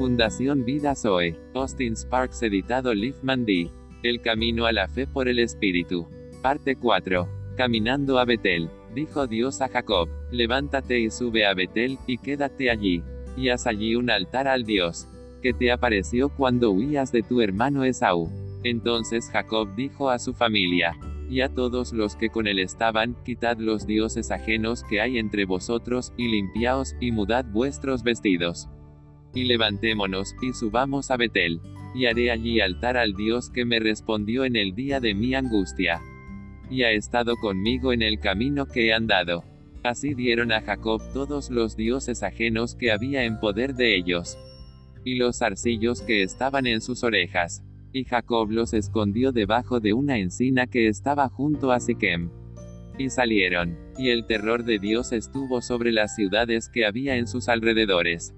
Fundación Vida Zoe. Austin Sparks editado Liefman D. El camino a la fe por el Espíritu. Parte 4. Caminando a Betel. Dijo Dios a Jacob, levántate y sube a Betel, y quédate allí. Y haz allí un altar al Dios, que te apareció cuando huías de tu hermano Esaú. Entonces Jacob dijo a su familia, y a todos los que con él estaban, quitad los dioses ajenos que hay entre vosotros, y limpiaos, y mudad vuestros vestidos. Y levantémonos, y subamos a Betel. Y haré allí altar al Dios que me respondió en el día de mi angustia y ha estado conmigo en el camino que he andado. Así dieron a Jacob todos los dioses ajenos que había en poder de ellos. Y los arcillos que estaban en sus orejas. Y Jacob los escondió debajo de una encina que estaba junto a Siquem. Y salieron, y el terror de Dios estuvo sobre las ciudades que había en sus alrededores.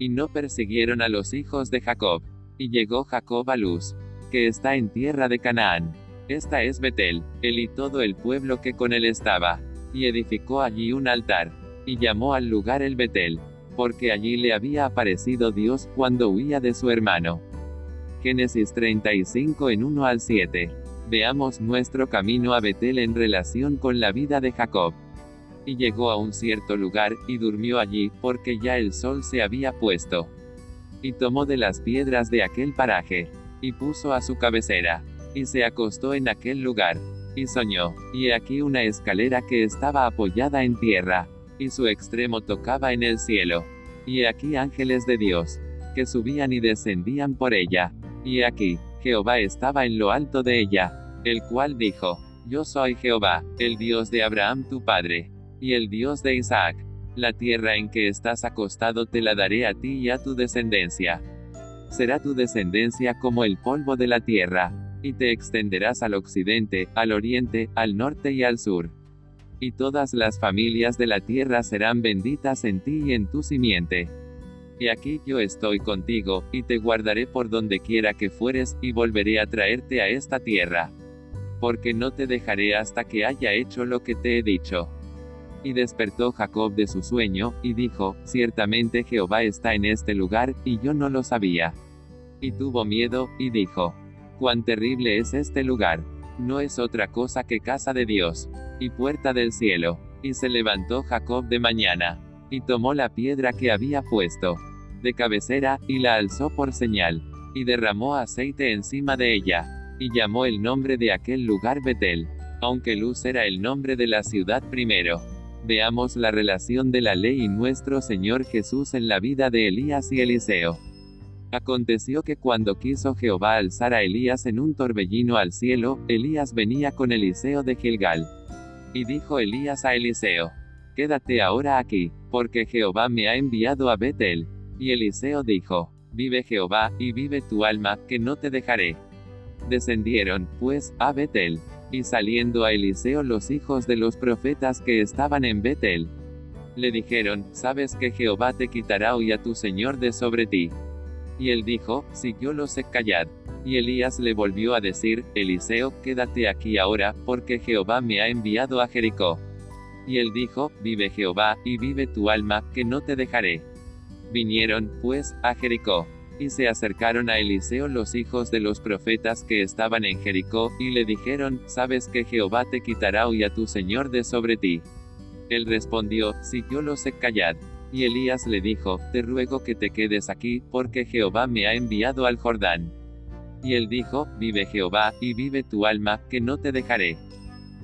Y no persiguieron a los hijos de Jacob. Y llegó Jacob a Luz, que está en tierra de Canaán. Esta es Betel, él y todo el pueblo que con él estaba. Y edificó allí un altar. Y llamó al lugar el Betel. Porque allí le había aparecido Dios cuando huía de su hermano. Génesis 35 en 1 al 7. Veamos nuestro camino a Betel en relación con la vida de Jacob. Y llegó a un cierto lugar, y durmió allí, porque ya el sol se había puesto. Y tomó de las piedras de aquel paraje, y puso a su cabecera, y se acostó en aquel lugar, y soñó, y aquí una escalera que estaba apoyada en tierra, y su extremo tocaba en el cielo, y aquí ángeles de Dios, que subían y descendían por ella, y aquí, Jehová estaba en lo alto de ella, el cual dijo, Yo soy Jehová, el Dios de Abraham tu padre, y el Dios de Isaac. La tierra en que estás acostado te la daré a ti y a tu descendencia. Será tu descendencia como el polvo de la tierra, y te extenderás al occidente, al oriente, al norte y al sur. Y todas las familias de la tierra serán benditas en ti y en tu simiente. Y aquí yo estoy contigo, y te guardaré por donde quiera que fueres, y volveré a traerte a esta tierra. Porque no te dejaré hasta que haya hecho lo que te he dicho. Y despertó Jacob de su sueño, y dijo, Ciertamente Jehová está en este lugar, y yo no lo sabía. Y tuvo miedo, y dijo, Cuán terrible es este lugar. No es otra cosa que casa de Dios, y puerta del cielo. Y se levantó Jacob de mañana, y tomó la piedra que había puesto de cabecera, y la alzó por señal, y derramó aceite encima de ella, y llamó el nombre de aquel lugar Betel, aunque Luz era el nombre de la ciudad primero. Veamos la relación de la ley y nuestro Señor Jesús en la vida de Elías y Eliseo. Aconteció que cuando quiso Jehová alzar a Elías en un torbellino al cielo, Elías venía con Eliseo de Gilgal. Y dijo Elías a Eliseo, Quédate ahora aquí, porque Jehová me ha enviado a Betel. Y Eliseo dijo, Vive Jehová, y vive tu alma, que no te dejaré. Descendieron, pues, a Betel. Y saliendo a Eliseo los hijos de los profetas que estaban en Betel. Le dijeron, Sabes que Jehová te quitará hoy a tu Señor de sobre ti. Y él dijo, si yo lo sé callad. Y Elías le volvió a decir, Eliseo, quédate aquí ahora, porque Jehová me ha enviado a Jericó. Y él dijo, vive Jehová, y vive tu alma, que no te dejaré. Vinieron, pues, a Jericó. Y se acercaron a Eliseo los hijos de los profetas que estaban en Jericó, y le dijeron, sabes que Jehová te quitará hoy a tu Señor de sobre ti. Él respondió, si yo lo sé callad. Y Elías le dijo, Te ruego que te quedes aquí, porque Jehová me ha enviado al Jordán. Y él dijo, Vive Jehová, y vive tu alma, que no te dejaré.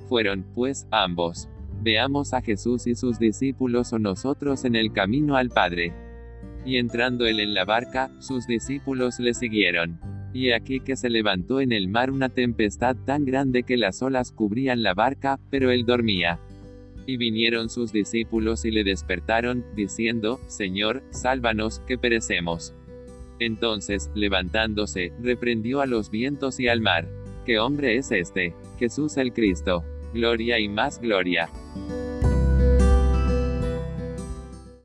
Fueron, pues, ambos. Veamos a Jesús y sus discípulos o nosotros en el camino al Padre. Y entrando él en la barca, sus discípulos le siguieron. Y aquí que se levantó en el mar una tempestad tan grande que las olas cubrían la barca, pero él dormía. Y vinieron sus discípulos y le despertaron, diciendo, Señor, sálvanos, que perecemos. Entonces, levantándose, reprendió a los vientos y al mar. ¿Qué hombre es este? Jesús el Cristo. Gloria y más gloria.